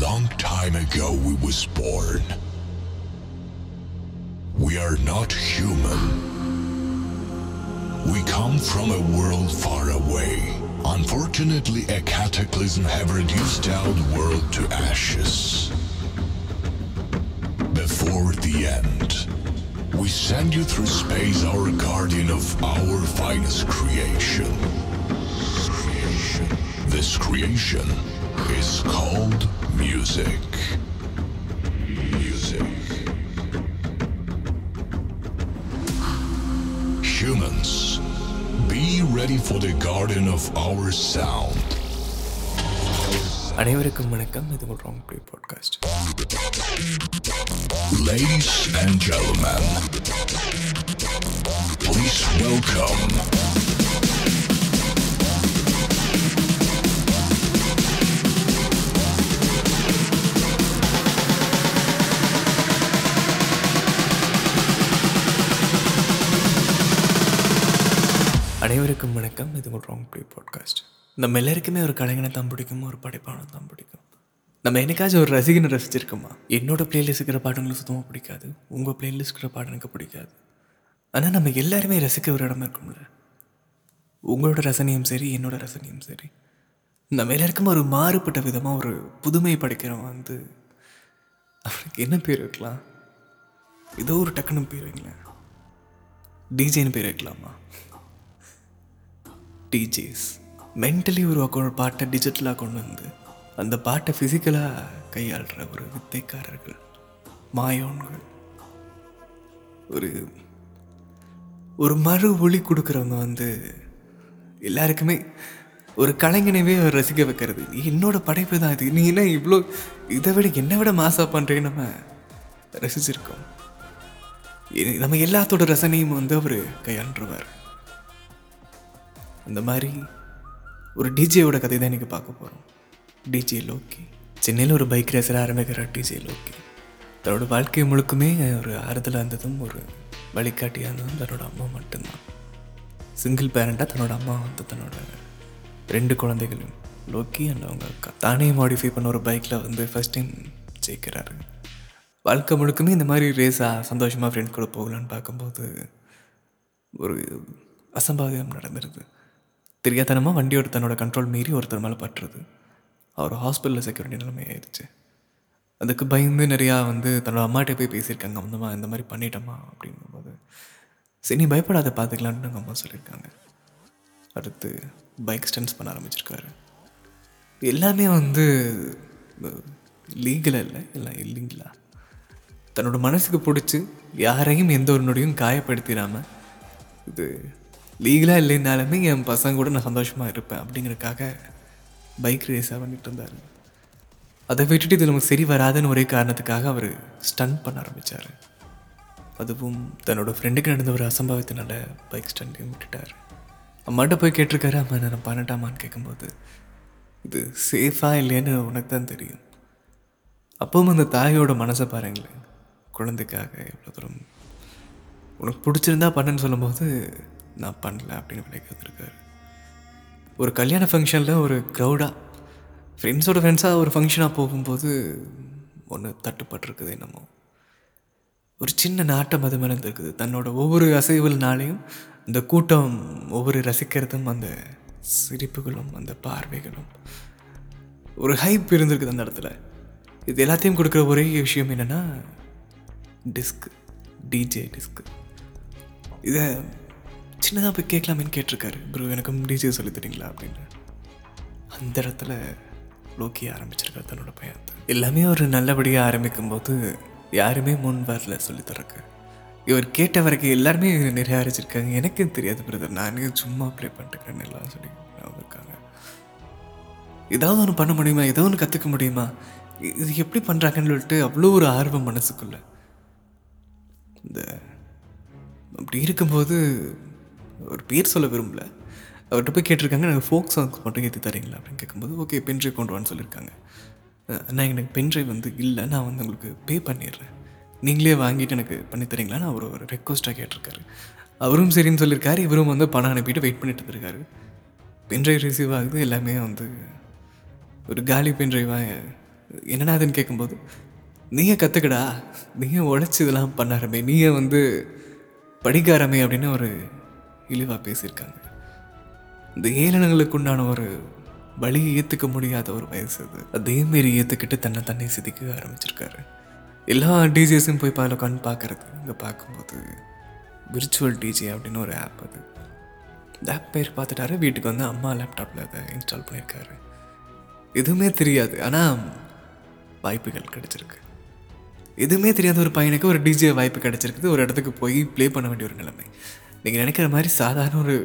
long time ago we was born. We are not human. We come from a world far away. Unfortunately, a cataclysm have reduced our world to ashes. Before the end, we send you through space our guardian of our finest creation. Creation. This creation is called music. Music. Humans, be ready for the guardian of our sound. அனைவருக்கும் வணக்கம் இது ஒரு wrong play podcast Ladies and gentlemen, please welcome அனைவருக்கும் வணக்கம். இது ஒரு wrong play podcast நம்ம எல்லாருக்குமே ஒரு கலைஞனை தான் பிடிக்கும் ஒரு படைப்பாளனை தான் பிடிக்கும். நம்ம என்னைக்காச்சும் ஒரு ரசிகனை ரசிச்சிருக்கோமா? என்னோட பிளேலிஸ்ட் இருக்கிற பாடங்களும் சுத்தமாக பிடிக்காது. உங்கள் பிளேலிஸ்ட் இருக்கிற பாடம் எனக்கு பிடிக்காது. ஆனால் நம்ம எல்லாருமே ரசிக்க ஒரு இடமா இருக்கும்ல. உங்களோட ரசனையும் சரி என்னோட ரசனையும் சரி. நம்ம எல்லாருக்கும் ஒரு மாறுபட்ட விதமாக ஒரு புதுமை படைக்கிறவன் வந்து அவனுக்கு என்ன பேர் வைக்கலாம்? ஏதோ ஒரு டக்குன்னு பேர் வைங்களேன். டிஜேன்னு பேர் வைக்கலாமா? டிஜேஸ் மென்டலி உருவாக்க ஒரு பாட்டை டிஜிட்டலாக கொண்டு வந்து அந்த பாட்டை ஃபிசிக்கலாக கையாளுற ஒரு வித்தைக்காரர்கள் மாயோன்கள். ஒரு ஒரு மறு ஒளி கொடுக்குறவங்க வந்து எல்லாருக்குமே ஒரு கலைஞனவே ரசிக்க வைக்கிறது. என்னோட படைப்பு தான் இது. நீ என்ன இவ்வளோ இதை விட என்னை விட மாசா பண்ணுறேன்னு நம்ம ரசிச்சிருக்கோம். நம்ம எல்லாத்தோட ரசனையும் வந்து அவர் கையாண்டுருவார். அந்த மாதிரி ஒரு டிஜேயோட கதை தான் இன்றைக்கி பார்க்க போகிறோம் டிஜே லோக்கி. சென்னையில் ஒரு பைக் ரேசர் ஆரம்பிக்கிற டிஜே லோக்கி. தன்னோட வாழ்க்கை முழுக்குமே ஒரு ஆறுதலாக இருந்ததும் ஒரு வழிகாட்டியாக இருந்ததும் தன்னோட அம்மா மட்டும்தான். சிங்கிள் பேரண்ட்டாக தன்னோட அம்மா வந்து தன்னோட ரெண்டு குழந்தைகளும் லோக்கி அண்ட் அவங்க அக்கா. தானே மாடிஃபை பண்ண ஒரு பைக்கில் வந்து ஃபஸ்ட் டைம் ஜெயிக்கிறாரு. வாழ்க்கை முழுக்குமே இந்த மாதிரி ரேஸாக சந்தோஷமாக ஃப்ரெண்ட்ஸ் கூட போகலான்னு பார்க்கும்போது ஒரு அசம்பாவிதம் நடந்துருது. தெரியாதனமாக வண்டியோட தன்னோட கண்ட்ரோல் மீறி ஒருத்தர் மேலே பட்டுறது. அவர் ஹாஸ்பிட்டலில் சேர்க்க வேண்டிய நிலைமை ஆயிடுச்சு. அதுக்கு பயந்து நிறையா வந்து தன்னோட அம்மாட்ட போய் பேசியிருக்காங்க. அம்மா இந்த மாதிரி பண்ணிட்டோமா அப்படிங்கும்போது சரி நீ பயப்படாத பார்த்துக்கலான்னு எங்கள் அம்மா சொல்லியிருக்காங்க. அடுத்து பைக் ஸ்டன்ஸ் பண்ண ஆரம்பிச்சிருக்காரு. எல்லாமே வந்து லீகலாக இல்லை எல்லாம் இல்லைங்களா தன்னோட மனசுக்கு பிடிச்சி யாரையும் எந்த ஒரு நொடியும் காயப்படுத்திடாமல் இது லீகலாக இல்லைனாலுமே என் பசங்க கூட நான் சந்தோஷமாக இருப்பேன் அப்படிங்கிறக்காக பைக் ரேஸாக பண்ணிட்டு இருந்தார். அதை விட்டுட்டு இது நமக்கு சரி வராதுன்னு ஒரே காரணத்துக்காக அவர் ஸ்டன் பண்ண ஆரம்பித்தார் அதுவும் தன்னோட ஃப்ரெண்டுக்கு நடந்த ஒரு அசம்பாவத்தினால பைக் ஸ்டண்டையும் விட்டுட்டார். அம்மாட்ட போய் கேட்டிருக்காரு அம்மா நான் பண்ணட்டாமான்னு கேட்கும்போது இது சேஃபாக இல்லையான்னு உனக்கு தான் தெரியும். அப்பவும் அந்த தாயோட மனசை பாருங்களேன் குழந்தைக்காக எவ்வளோ தூரம் உனக்கு பிடிச்சிருந்தா பண்ணுன்னு சொல்லும்போது நான் பண்ணல அப்படின்னு விலைக்கு வந்திருக்காரு ஒரு கல்யாண ஃபங்க்ஷனில் ஒரு க்ரௌடாக ஃப்ரெண்ட்ஸோட ஃப்ரெண்ட்ஸாக ஒரு ஃபங்க்ஷனாக போகும்போது ஒன்று தட்டுப்பட்டிருக்குது என்னமோ. ஒரு சின்ன நாட்டம் அது மேலே இருக்குது தன்னோட ஒவ்வொரு அசைவுகள்னாலையும் இந்த கூட்டம் ஒவ்வொரு ரசிக்கிறதும் அந்த சிரிப்புகளும் அந்த பார்வைகளும் ஒரு ஹைப் இருந்திருக்குது அந்த இடத்துல. இது எல்லாத்தையும் கொடுக்குற ஒரே விஷயம் என்னென்னா டிஸ்க் டிஜே டிஸ்க் இதை சின்னதாக போய் கேட்கலாமேன்னு கேட்டிருக்காரு. ப்ரோ எனக்கும் டிஜே சொல்லி தரீங்களா அப்படின்னு. அந்த இடத்துல லோக்கி ஆரம்பிச்சிருக்காரு தன்னோட பயணத்தை எல்லாமே ஒரு நல்லபடியாக ஆரம்பிக்கும் போது யாருமே முன் வரல சொல்லித்தரக்கு இவர் கேட்ட வரைக்கும் எல்லாருமே நிராகரிச்சிருக்காங்க எனக்கும் தெரியாது பிரதர் நானே சும்மா ப்ளே பண்ணிட்டுருக்கேன்னு எல்லாம் சொல்லி இருக்காங்க. ஏதாவது ஒன்று பண்ண முடியுமா? ஏதோ ஒன்று கற்றுக்க முடியுமா? இது எப்படி பண்ணுறாங்கன்னு சொல்லிட்டு அவ்வளோ ஒரு ஆர்வம் மனசுக்குள்ள. இந்த அப்படி இருக்கும்போது ஒரு பேர் சொல்ல விரும்பல. அவர்கிட்ட போய் கேட்டிருக்காங்க எனக்கு ஃபோக் சாங்ஸ் மட்டும் ஏற்றி தரீங்களா? அப்படின்னு கேட்கும்போது ஓகே பென்ட்ரைவ் கொண்டு வான்னு சொல்லியிருக்காங்க. நான் எனக்கு பென் ட்ரைவ் வந்து இல்லை நான் வந்து உங்களுக்கு பே பண்ணிடுறேன். நீங்களே வாங்கிட்டு எனக்கு பண்ணி தரீங்களா? நான் அவர் ஒரு ரெக்வஸ்ட்டாக கேட்டிருக்காரு. அவரும் சரின்னு சொல்லியிருக்காரு இவரும் வந்து பணம் அனுப்பிட்டு வெயிட் பண்ணிட்டு இருந்திருக்காரு. பென்ட்ரைவ் ரிசீவ் ஆகுது எல்லாமே வந்து ஒரு காலி பென்ட்ரைவாக என்னடா அதுன்னு கேட்கும்போது நீங்கள் கற்றுக்கடா நீங்கள் உழைச்சி இதெல்லாம் பண்ணாரமே நீங்கள் வந்து படிக்காரமே அப்படின்னு ஒரு இழிவாக பேசியிருக்காங்க. இந்த ஏளனங்களுக்கு உண்டான ஒரு வழியை ஏற்றுக்க முடியாத ஒரு வயசு அது. அதேமாரி ஏற்றுக்கிட்டு தன்னை தன்னை சிதிக்க ஆரம்பிச்சிருக்காரு. எல்லா டிஜேஸும் போய் பால உட்காந்து பார்க்குறது இங்கே பார்க்கும்போது விர்ச்சுவல் டிஜே அப்படின்னு ஒரு ஆப் அது. இந்த ஆப் பேர் பார்த்துட்டாரு வீட்டுக்கு வந்து அம்மா லேப்டாப்பில் அதை இன்ஸ்டால் பண்ணியிருக்காரு. எதுவுமே தெரியாது ஆனால் வாய்ப்புகள் கிடச்சிருக்கு. எதுவுமே தெரியாத ஒரு பையனுக்கு ஒரு டிஜே வாய்ப்பு கிடச்சிருக்குது ஒரு இடத்துக்கு போய் ப்ளே பண்ண வேண்டிய ஒரு நிலைமை. நீங்கள் நினைக்கிற மாதிரி சாதாரண ஒரு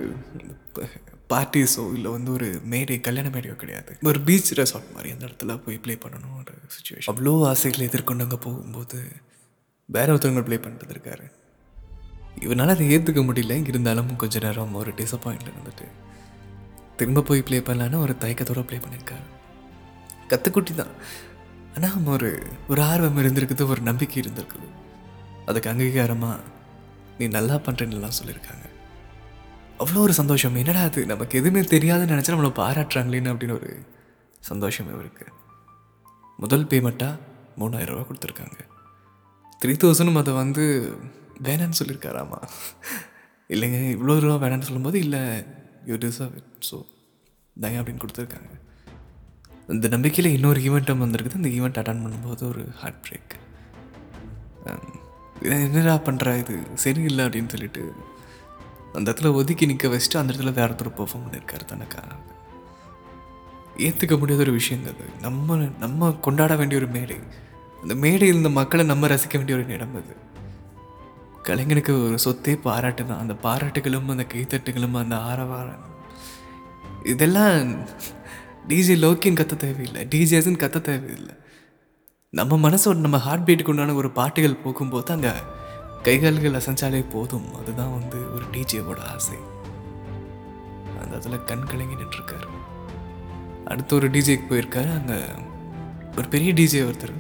பார்ட்டிஸோ இல்லை வந்து ஒரு மேடை கல்யாண மேடையோ கிடையாது. ஒரு பீச் ரெசார்ட் மாதிரி அந்த இடத்துல போய் ப்ளே பண்ணணும் ஒரு சுச்சுவேஷன் அவ்வளோ ஆசைகளை எதிர்கொண்டு அங்கே போகும்போது வேற ஒருத்தவங்க ப்ளே பண்ணிட்டு இருக்காரு. இவனால் அதை ஏற்றுக்க முடியல. இருந்தாலும் கொஞ்ச நேரம் ஒரு டிசப்பாயிண்ட் இருந்துட்டு திரும்ப போய் ப்ளே பண்ணலான்னு ஒரு தயக்கத்தோட ப்ளே பண்ணியிருக்காரு கத்துக்குட்டி தான். ஆனால் ஒரு ஒரு ஆர்வம் இருந்திருக்குது ஒரு நம்பிக்கை இருந்திருக்குது. அதுக்கு அங்கீகாரமாக நீ நல்லா பண்ணுறேன்னுலாம் சொல்லியிருக்காங்க. அவ்வளோ ஒரு சந்தோஷம். என்னடா அது? நமக்கு எதுவுமே தெரியாதுன்னு நினச்சா நம்மளை பாராட்டுறாங்களேன்னு அப்படின்னு ஒரு சந்தோஷம் இவருக்கு. முதல் பேமெண்ட்டாக மூணாயிரம் ரூபா கொடுத்துருக்காங்க. த்ரீ தௌசண்டும் அதை வந்து வேணான்னு சொல்லியிருக்காராமா? இல்லைங்க இவ்வளோ ரூபா வேணான்னு சொல்லும்போது இல்லை you deserve it so Daya அப்படின்னு கொடுத்துருக்காங்க. இந்த நம்பிக்கையில் இன்னொரு ஈவெண்ட்டும் வந்திருக்குது. இந்த ஈவெண்ட் அட்டன் பண்ணும்போது ஒரு ஹார்ட் பிரேக் um, என்னடா பண்ணுற இது சரியில்லை அப்படின்னு சொல்லிட்டு அந்த இடத்துல ஒதுக்கி நிற்க வச்சுட்டு அந்த இடத்துல வேறு ஒருத்தர் பெர்ஃபார்ம் பண்ணியிருக்காரு தனக்கா. ஏற்றுக்க முடியாத ஒரு விஷயம் அது நம்ம நம்ம கொண்டாட வேண்டிய ஒரு மேடை. அந்த மேடையில் இந்த மக்களை நம்ம ரசிக்க வேண்டிய ஒரு இடம் அது. கலைஞனுக்கு ஒரு சொத்தே பாராட்டு தான். அந்த பாராட்டுகளும் அந்த கைத்தட்டுகளும் அந்த ஆரவாரம். இதெல்லாம் டிஜே லோக்கின்னு கத்த தேவையில்லை. டிஜேஸ்ன்னு கத்த தேவையில்லை. நம்ம மனசோட நம்ம ஹார்ட் பீட்டுக்கு உண்டான ஒரு பாட்டுகள் போகும்போது அங்கே கைகால்கள் அசைஞ்சாலே போதும். அதுதான் வந்து ஒரு டிஜேவோட ஆசை. அந்த அதில் கண் கலங்கி நின்றுருக்காரு. அடுத்த ஒரு டிஜேக்கு போயிருக்காரு. அங்கே ஒரு பெரிய டிஜே ஒருத்தர்.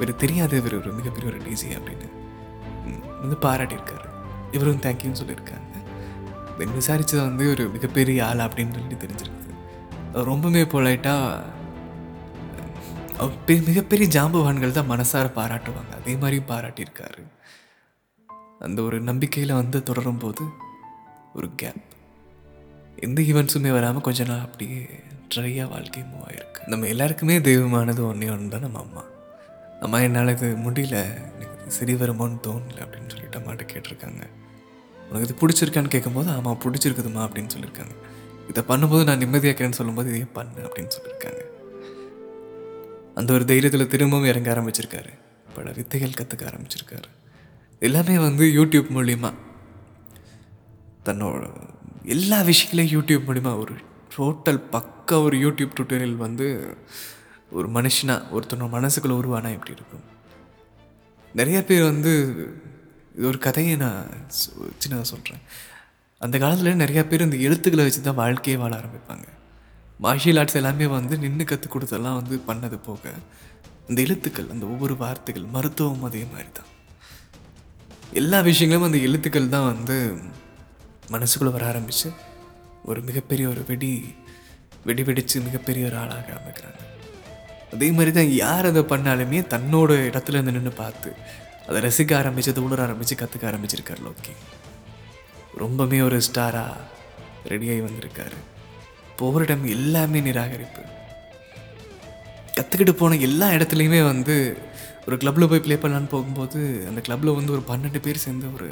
இவர் தெரியாது. இவர் ஒரு மிகப்பெரிய ஒரு டிஜே அப்படின்னு. வந்து பாராட்டியிருக்காரு. இவரும் தேங்க்யூன்னு சொல்லியிருக்காங்க. தென் விசாரித்தது வந்து ஒரு மிகப்பெரிய ஆள் அப்படின்னு சொல்லி தெரிஞ்சிருக்குது. ரொம்பவே பொலைட்டாக மிகப்பெரிய ஜாம்பவான்கள் தான் மனசார பாராட்டுவாங்க. அதே மாதிரியும் பாராட்டியிருக்காரு. அந்த ஒரு நம்பிக்கையில் வந்து தொடரும் போது ஒரு கேப் எந்த ஈவெண்ட்ஸுமே வராமல் கொஞ்ச நாள் அப்படியே ட்ரையாக வாழ்க்கை மூவ் ஆயிருக்கு. நம்ம எல்லாருக்குமே தெய்வமானது ஒன்றே ஒன்று தான் நம்ம அம்மா. அம்மா என்னால் இது முடியல எனக்கு சரி வருமோன்னு தோணல அப்படின்னு சொல்லிட்டு அம்மாட்ட கேட்டிருக்காங்க. உனக்கு இது பிடிச்சிருக்கான்னு கேட்கும்போது ஆமாம் பிடிச்சிருக்குதுமா அப்படின்னு சொல்லியிருக்காங்க இதை பண்ணும்போது நான் நிம்மதியாக்கிறேன்னு சொல்லும்போது இதையே பண்ணு அப்படின்னு சொல்லியிருக்காங்க அந்த ஒரு தைரியத்தில் திரும்பவும் இறங்க ஆரம்பிச்சிருக்காரு. பல வித்தைகள் கற்றுக்க ஆரம்பிச்சிருக்காரு. எல்லாமே வந்து யூடியூப் மூலிமா தன்னோட எல்லா விஷயங்களையும் யூடியூப் மூலிமா ஒரு டோட்டல் பக்கா ஒரு யூடியூப் டுட்டோரியல் வந்து ஒரு மனுஷனாக ஒருத்தனோட மனசுக்குள்ள உருவானா எப்படி இருக்கும்? நிறைய பேர் வந்து இது ஒரு கதையை நான் சொ- சின்னதாக சொல்கிறேன் அந்த காலத்தில் நிறையா பேர் இந்த எழுத்துக்களை வச்சு தான் வாழ்க்கையே வாழ ஆரம்பிப்பாங்க. மார்ஷியல் ஆர்ட்ஸ் எல்லாமே வந்து நின்று கற்றுக் கொடுத்தெல்லாம் வந்து பண்ணது போக அந்த எழுத்துக்கள் அந்த ஒவ்வொரு வார்த்தைகள் மருத்துவம் அதே மாதிரி தான் எல்லா விஷயங்களும் அந்த எழுத்துக்கள் தான் வந்து மனசுக்குள்ளே வர ஆரம்பிச்சு ஒரு மிகப்பெரிய ஒரு வெடி வெடி வெடித்து மிகப்பெரிய ஒரு ஆளாக ஆரம்பிக்கிறாங்க அதே மாதிரி தான் யார் அதை பண்ணாலுமே தன்னோட இடத்துல இருந்து நின்று பார்த்து அதை ரசிக்க ஆரம்பித்து அதை உணர ஆரம்பித்து கற்றுக்க ஆரம்பிச்சிருக்காரு லோக்கி. ரொம்பவே ஒரு ஸ்டாராக ரெடியாகி வந்திருக்காரு. போகிற டைம் எல்லாமே நிராகரிப்பு. கற்றுக்கிட்டு போன எல்லா இடத்துலையுமே வந்து ஒரு கிளப்பில் போய் ப்ளே பண்ணலான்னு போகும்போது அந்த கிளப்பில் வந்து ஒரு பன்னெண்டு பேர் சேர்ந்து ஒரு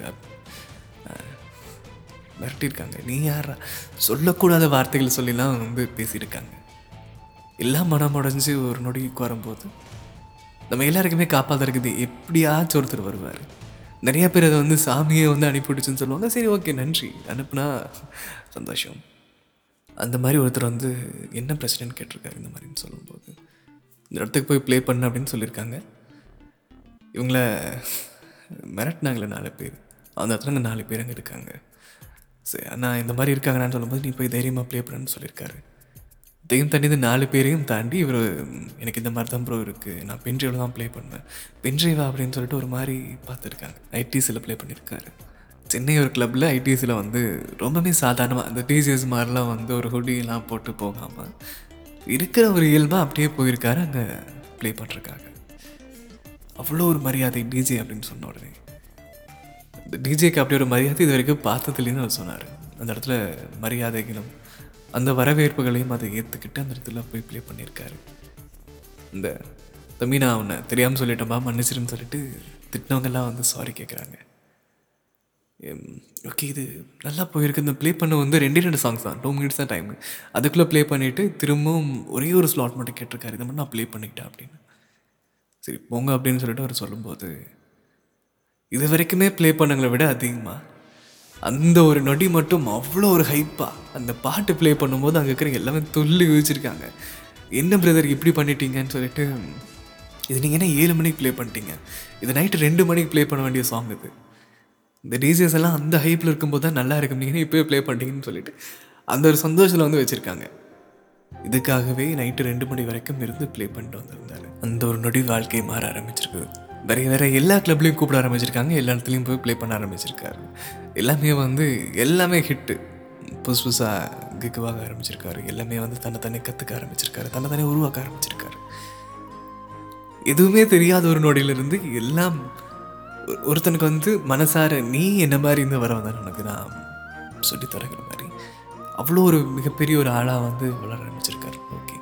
மிரட்டியிருக்காங்க. நீ யாரா சொல்லக்கூடாத வார்த்தைகள் சொல்லிலாம் வந்து பேசியிருக்காங்க. எல்லாம் மனம் உடஞ்சி ஒரு நொடிக்கு வரும்போது நம்ம எல்லாருக்குமே இருக்குது எப்படியாச்சும் ஒருத்தர் வருவார். நிறைய பேர் அதை வந்து சாமியை வந்து அனுப்பிவிடுச்சுன்னு சொல்லுவாங்க. சரி ஓகே நன்றி. அனுப்புனா சந்தோஷம். அந்த மாதிரி ஒருத்தர் வந்து என்ன பிரச்சனைன்னு கேட்டிருக்காரு இந்த மாதிரின்னு சொல்லும்போது இந்த இடத்துக்கு போய் ப்ளே பண்ண அப்படின்னு சொல்லியிருக்காங்க. இவங்கள மிரட்டினாங்களே நாலு பேர். அந்த இடத்துல இந்த நாலு பேர் அங்கே இருக்காங்க. சரி நான் இந்த மாதிரி இருக்காங்கன்னு சொல்லும்போது நீ போய் தைரியமாக ப்ளே பண்ணுன்னு சொல்லியிருக்காரு. இதையும் தாண்டி இந்த நாலு பேரையும் தாண்டி இவர் எனக்கு இந்த மாதிரி தான் ப்ரோ இருக்குது நான் பென்ட்ரைவில் தான் ப்ளே பண்ணுவேன் பென்ட்ரைவா? அப்படின்னு சொல்லிட்டு ஒரு மாதிரி பார்த்துருக்காங்க. ஐடிஸில் ப்ளே பண்ணியிருக்காரு. சென்னை ஒரு கிளப்பில் ஐடிஎஸில் வந்து ரொம்பவே சாதாரணமாக அந்த டிசிஎஸ் மாதிரிலாம் வந்து ஒரு ஹுடியெல்லாம் போட்டு போகாமல் இருக்கிற ஒரு இயல்பாக அப்படியே போயிருக்காரு அங்கே ப்ளே பண்ணுறதுக்காக அவ்வளோ ஒரு மரியாதை டிஜே அப்படின்னு சொன்ன உடனே. இந்த டிஜேக்கு அப்படி ஒரு மரியாதை இது வரைக்கும் பார்த்ததுலேருந்து அவர் சொன்னார். அந்த இடத்துல மரியாதைகளும் அந்த வரவேற்புகளையும் அதை ஏற்றுக்கிட்டு அந்த இடத்துல போய் ப்ளே பண்ணியிருக்காரு. இந்த தம்பி நான் அவனை தெரியாமல் சொல்லிட்டேன்பா மன்னிச்சிருன்னு சொல்லிட்டு திட்டினவங்கெல்லாம் வந்து சாரி கேட்குறாங்க ஓகே இது நல்லா போயிருக்கு. இந்த ப்ளே பண்ண வந்து ரெண்டே ரெண்டு சாங்ஸ் தான். டூ மினிட்ஸ் தான் டைம் அதுக்குள்ளே ப்ளே பண்ணிவிட்டு திரும்பவும் ஒரே ஒரு ஸ்லாட் மட்டும் கேட்டிருக்காரு. இதை மட்டும் நான் ப்ளே பண்ணிக்கிட்டேன் அப்படின்னு. சரி போங்க அப்படின்னு சொல்லிட்டு அவர் சொல்லும்போது இது வரைக்குமே ப்ளே பண்ணுங்களை விட அதிகமாக அந்த ஒரு நொடி மட்டும் அவ்வளோ ஒரு ஹைப்பாக அந்த பாட்டு ப்ளே பண்ணும்போது அங்கே இருக்கிற எல்லாமே துள்ளி குதிச்சிருக்காங்க. என்ன பிரதர் இப்படி பண்ணிட்டீங்கன்னு சொல்லிட்டு இது நீங்கள் என்ன ஏழு மணிக்கு ப்ளே பண்ணிட்டீங்க? இது நைட்டு ரெண்டு மணிக்கு ப்ளே பண்ண வேண்டிய சாங் இது. இந்த டிஜேஸ் எல்லாம் அந்த ஹைப்பில் இருக்கும்போது தான் நல்லா இருக்கும். நீங்கள் இப்போயே ப்ளே பண்ணிட்டீங்கன்னு சொல்லிட்டு. அந்த ஒரு சந்தோஷத்தில் வந்து வச்சுருக்காங்க. இதுக்காகவே நைட்டு ரெண்டு மணி வரைக்கும் இருந்து ப்ளே பண்ணிட்டு வந்திருந்தாரு. அந்த ஒரு நொடி வாழ்க்கை மாற ஆரம்பிச்சிருக்குது வேற வேறு எல்லா கிளப்லேயும் கூப்பிட ஆரம்பிச்சிருக்காங்க. எல்லா இடத்துலையும் போய் ப்ளே பண்ண ஆரம்பிச்சிருக்காரு. எல்லாமே வந்து எல்லாமே ஹிட்டு புதுசு புதுசாக கிக்குவாக ஆரம்பிச்சிருக்காரு. எல்லாமே வந்து தன்னை தன்னை கற்றுக்க ஆரம்பிச்சிருக்காரு. தன்னை தானே உருவாக்க ஆரம்பிச்சிருக்காரு. எதுவுமே தெரியாத ஒரு நொடியிலிருந்து எல்லாம் ஒருத்தனுக்கு வந்து மனசார நீ என்ன மாதிரி இருந்து வர வந்தாலும் உனக்கு நான் சொல்லி தரங்கிற மாதிரி அவ்வளோ ஒரு மிகப்பெரிய ஒரு ஆளாக வந்து வளர ஆரம்பிச்சிருக்காரு. ஓகே.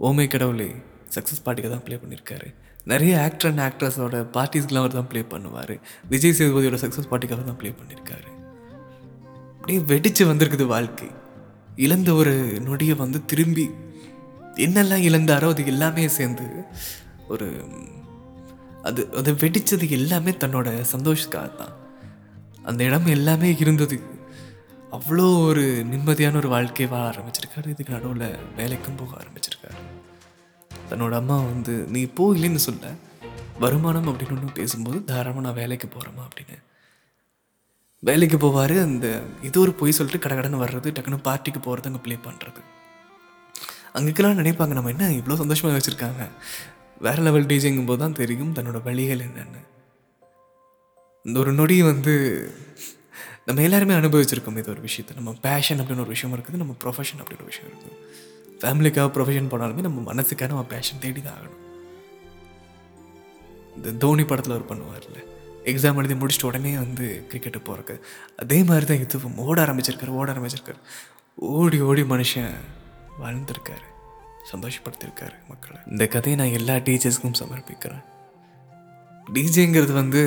ஓமை கடவுளே சக்ஸஸ் பாட்டிக்கு தான் ப்ளே பண்ணியிருக்காரு நிறைய ஆக்டர் அண்ட் ஆக்ட்ரஸோட பார்ட்டிஸ்க்கெலாம் அவர் தான் ப்ளே பண்ணுவார். விஜய் சேதுபதியோட சக்ஸஸ் பார்ட்டிக்காக தான் ப்ளே பண்ணியிருக்காரு அப்படியே வெடிச்சு வந்திருக்குது வாழ்க்கை. இழந்த ஒரு நொடியை வந்து திரும்பி என்னெல்லாம் இழந்தாரோ அது எல்லாமே சேர்ந்து ஒரு அது அது வெடித்தது எல்லாமே தன்னோட சந்தோஷத்துக்காக தான். அந்த இடம் எல்லாமே இருந்தது. அவ்வளோ ஒரு நிம்மதியான ஒரு வாழ்க்கையை வாழ ஆரம்பிச்சிருக்காரு. இதுக்கு நடுவில் வேலைக்கும் போக ஆரம்பிச்சிருக்காரு. தன்னோட அம்மா வந்து நீ போ இல்லைன்னு சொல்ல. வருமானம் அப்படின்னு ஒன்று பேசும்போது தாராளமாக நான் வேலைக்கு போகிறேம்மா அப்படின்னு. வேலைக்கு போவார். அந்த இது ஒரு பொய் சொல்லிட்டு கடகடன்னு வர்றது டக்குன்னு பார்ட்டிக்கு போகிறது அங்கே ப்ளே பண்ணுறது அங்கேக்கெல்லாம் நினைப்பாங்க நம்ம என்ன இவ்வளோ சந்தோஷமாக வச்சுருக்காங்க? வேற லெவல் டீஜிங்கும் போது தான் தெரியும் தன்னோட வழிகள் என்னென்னு. இந்த ஒரு நொடி வந்து நம்ம எல்லாருமே அனுபவிச்சிருக்கோம் இது ஒரு விஷயத்தை. நம்ம பேஷன் அப்படின்னு ஒரு விஷயம் இருக்குது நம்ம ப்ரொஃபஷன் அப்படின்னு ஒரு விஷயம் இருக்குது. ஃபேமிலிக்காக ப்ரொஃபஷன் போனாலுமே நம்ம மனசுக்காக நம்ம பேஷன் தேடி தான் ஆகணும். இந்த தோனி படத்தில் அவர் பண்ணுவார்ல எக்ஸாம் எழுதி முடிச்சுட்டு உடனே வந்து கிரிக்கெட்டு போகிறக்கு அதே மாதிரி தான் இதுவும். ஓட ஆரம்பிச்சிருக்காரு ஓட ஆரம்பிச்சிருக்காரு. ஓடி ஓடி மனுஷன் வாழ்ந்துருக்காரு. சந்தோஷப்படுத்திருக்காரு மக்களை. இந்த கதையை நான் எல்லா டீச்சர்ஸ்க்கும் சமர்ப்பிக்கிறேன். டிஜேங்கிறது வந்து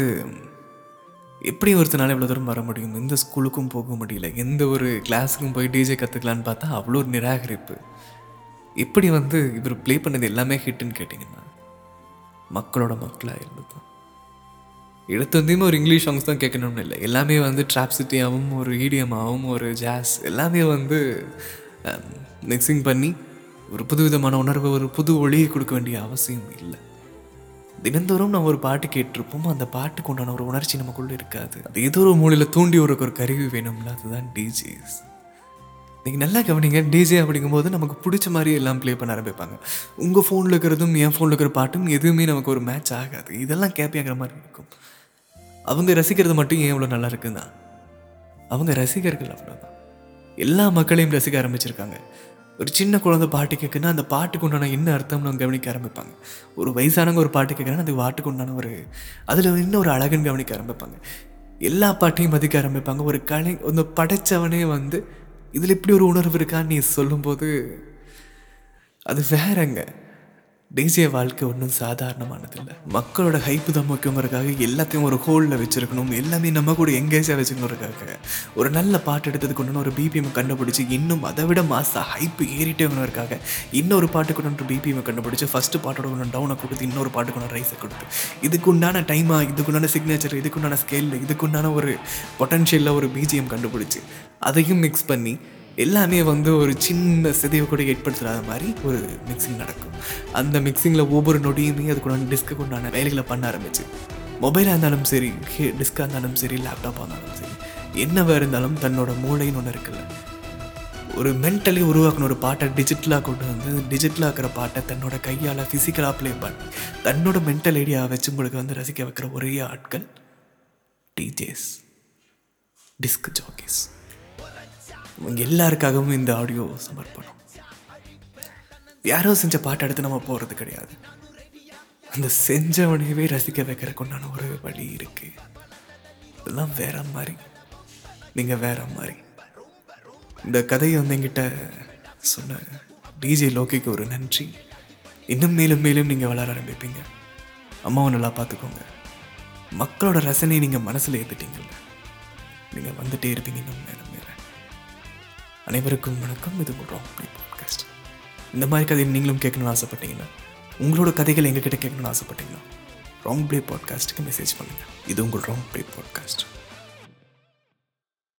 எப்படி ஒருத்தனால இவ்வளோ தூரம் வர முடியும்? எந்த ஸ்கூலுக்கும் போக முடியல. எந்த ஒரு கிளாஸுக்கும் போய் டிஜே கற்றுக்கலான்னு பார்த்தா அவ்வளோ ஒரு நிராகரிப்பு. எப்படி வந்து இவர் ப்ளே பண்ணது எல்லாமே ஹிட்டுன்னு கேட்டிங்கன்னா மக்களோட மக்களாக இருந்தது. எடுத்து வந்தையுமே ஒரு இங்கிலீஷ் சாங்ஸ் தான் கேட்கணும்னு இல்லை. எல்லாமே வந்து ட்ராப் சிட்டியாகவும் ஒரு ஈடியமாகவும் ஒரு ஜாஸ் எல்லாமே வந்து um, மிக்சிங் பண்ணி ஒரு புதுவிதமான உணர்வு ஒரு புது ஒளியை கொடுக்க வேண்டிய அவசியம் இல்லை. தினந்தோறும் நம்ம ஒரு பாட்டு கேட்டிருப்போம். அந்த பாட்டுக்கு உண்டான ஒரு உணர்ச்சி நமக்குள்ளே இருக்காது. அது ஏதோ ஒரு மூலையில் தூண்டி ஒரு ஒரு கருவி வேணும்ல. அதுதான் டிஜேஸ் நீங்கள் நல்லா கவனிங்க. டிஜே அப்படிங்கும்போது நமக்கு பிடிச்ச மாதிரி எல்லாம் ப்ளே பண்ண ஆரம்பிப்பாங்க. உங்கள் ஃபோனில் இருக்கிறதும் என் ஃபோனில் இருக்கிற பாட்டும் எதுவுமே நமக்கு ஒரு மேட்ச் ஆகாது. இதெல்லாம் கேப்பியாங்கிற மாதிரி இருக்கும். அவங்க ரசிக்கிறது மட்டும் ஏன் இவ்வளோ நல்லா இருக்குன்னா அவங்க ரசிகர்கள் அவ்வளோதான் எல்லா மக்களையும் ரசிக்க ஆரம்பிச்சிருக்காங்க. ஒரு சின்ன குழந்தை பாட்டு கேட்குன்னா அந்த பாட்டுக்கு உண்டான என்ன அர்த்தம்னு அவங்க கவனிக்க ஆரம்பிப்பாங்க. ஒரு வயசானவங்க ஒரு பாட்டு கேட்குறாங்கன்னா அது பாட்டுக்கு உண்டான ஒரு அதில் இன்னும் ஒரு அழகுன்னு கவனிக்க ஆரம்பிப்பாங்க. எல்லா பாட்டையும் மதிக்க ஆரம்பிப்பாங்க. ஒரு கலை அந்த படைச்சவனே வந்து இதில் இப்படி ஒரு உணர்வு இருக்கான்னு நீ சொல்லும்போது அது வேறங்க. தேசிய வாழ்க்கை ஒன்றும் சாதாரணமானதில்லை. மக்களோட ஹைப்பு தான் முக்கியங்கிறதுக்காக எல்லாத்தையும் ஒரு ஹோலில் வச்சுருக்கணும். எல்லாமே நம்ம கூட எங்கேஜாக வச்சுக்கணுங்கிறதுக்காக. ஒரு நல்ல பாட்டு எடுத்தது கொண்டு ஒரு பிபிஎம் கண்டுபிடிச்சி இன்னும் அதை விட மாசா ஹைப்பு ஏறிட்டே இன்னொரு பாட்டுக்கு ஒன்று பிபிஎம் கண்டுபிடிச்சி ஃபஸ்ட்டு பாட்டோட ஒன்று டவுனை கொடுத்து இன்னொரு பாட்டு கொண்டு ரைஸை கொடுத்து. இதுக்கு உண்டான டைமாக இதுக்குண்டான சிக்னேச்சர் இதுக்குண்டான ஸ்கேலில் இதுக்குண்டான ஒரு பொட்டன்ஷியலில் ஒரு பிஜிஎம் கண்டுபிடிச்சி அதையும் மிக்ஸ் பண்ணி எல்லாமே வந்து ஒரு சின்ன சிதைவை கூட ஏற்படுத்தாத மாதிரி ஒரு மிக்சிங் நடக்கும். அந்த மிக்சிங்கில் ஒவ்வொரு நொடியுமே அதுக்குண்டான டிஸ்க்கு உண்டான வேலைகளை பண்ண ஆரம்பிச்சு. மொபைலாக இருந்தாலும் சரி டிஸ்காக இருந்தாலும் சரி லேப்டாப்பாக இருந்தாலும் சரி என்னவாக இருந்தாலும் தன்னோட மூளைன்னு ஒன்று இருக்குல்ல. ஒரு மென்டலி உருவாக்கின ஒரு பாட்டை டிஜிட்டலாக கொண்டு வந்து டிஜிட்டலாக இருக்கிற பாட்டை தன்னோட கையால் ஃபிசிக்கலாக ப்ளே பண்ணி தன்னோட மென்டல் ஐடியா வச்சு உங்களுக்கு வந்து ரசிக்க வைக்கிற ஒரே ஆட்கள் டிஜேஸ் டிஸ்க் ஜாக்கிஸ் இவங்க எல்லாருக்காகவும் இந்த ஆடியோ சமர்ப்பணம். யாரோ செஞ்ச பாட்டு எடுத்து நம்ம போகிறது கிடையாது. அந்த செஞ்சவனையவே ரசிக்க வைக்கிறதுக்கு உண்டான ஒரு வழி இருக்கு. இதெல்லாம் வேற மாதிரி. நீங்கள் வேற மாதிரி. இந்த கதையை வந்து என்கிட்ட சொன்ன டிஜே லோக்கிக்கு ஒரு நன்றி. இன்னும் மேலும் மேலும் நீங்கள் வளர ஆரம்பிப்பீங்க. அம்மாவை நல்லா பார்த்துக்கோங்க. மக்களோட ரசனையை நீங்கள் மனசில் ஏற்றுட்டீங்கல்ல நீங்கள் வந்துட்டே இருப்பீங்க இன்னும் மேலும். அனைவருக்கும் வணக்கம். இது ஒரு ராங் பாட்காஸ்ட் இந்த மாதிரி கதையை நீங்களும் கேட்கணும்னு ஆசைப்பட்டீங்கன்னா உங்களோட கதைகள் எங்ககிட்ட கேட்கணும்னு ஆசைப்பட்டீங்கன்னா ராங் பிளே பாட்காஸ்ட்டுக்கு மெசேஜ் பண்ணுங்கள் இது உங்கள் ராங் பிளே பாட்காஸ்ட்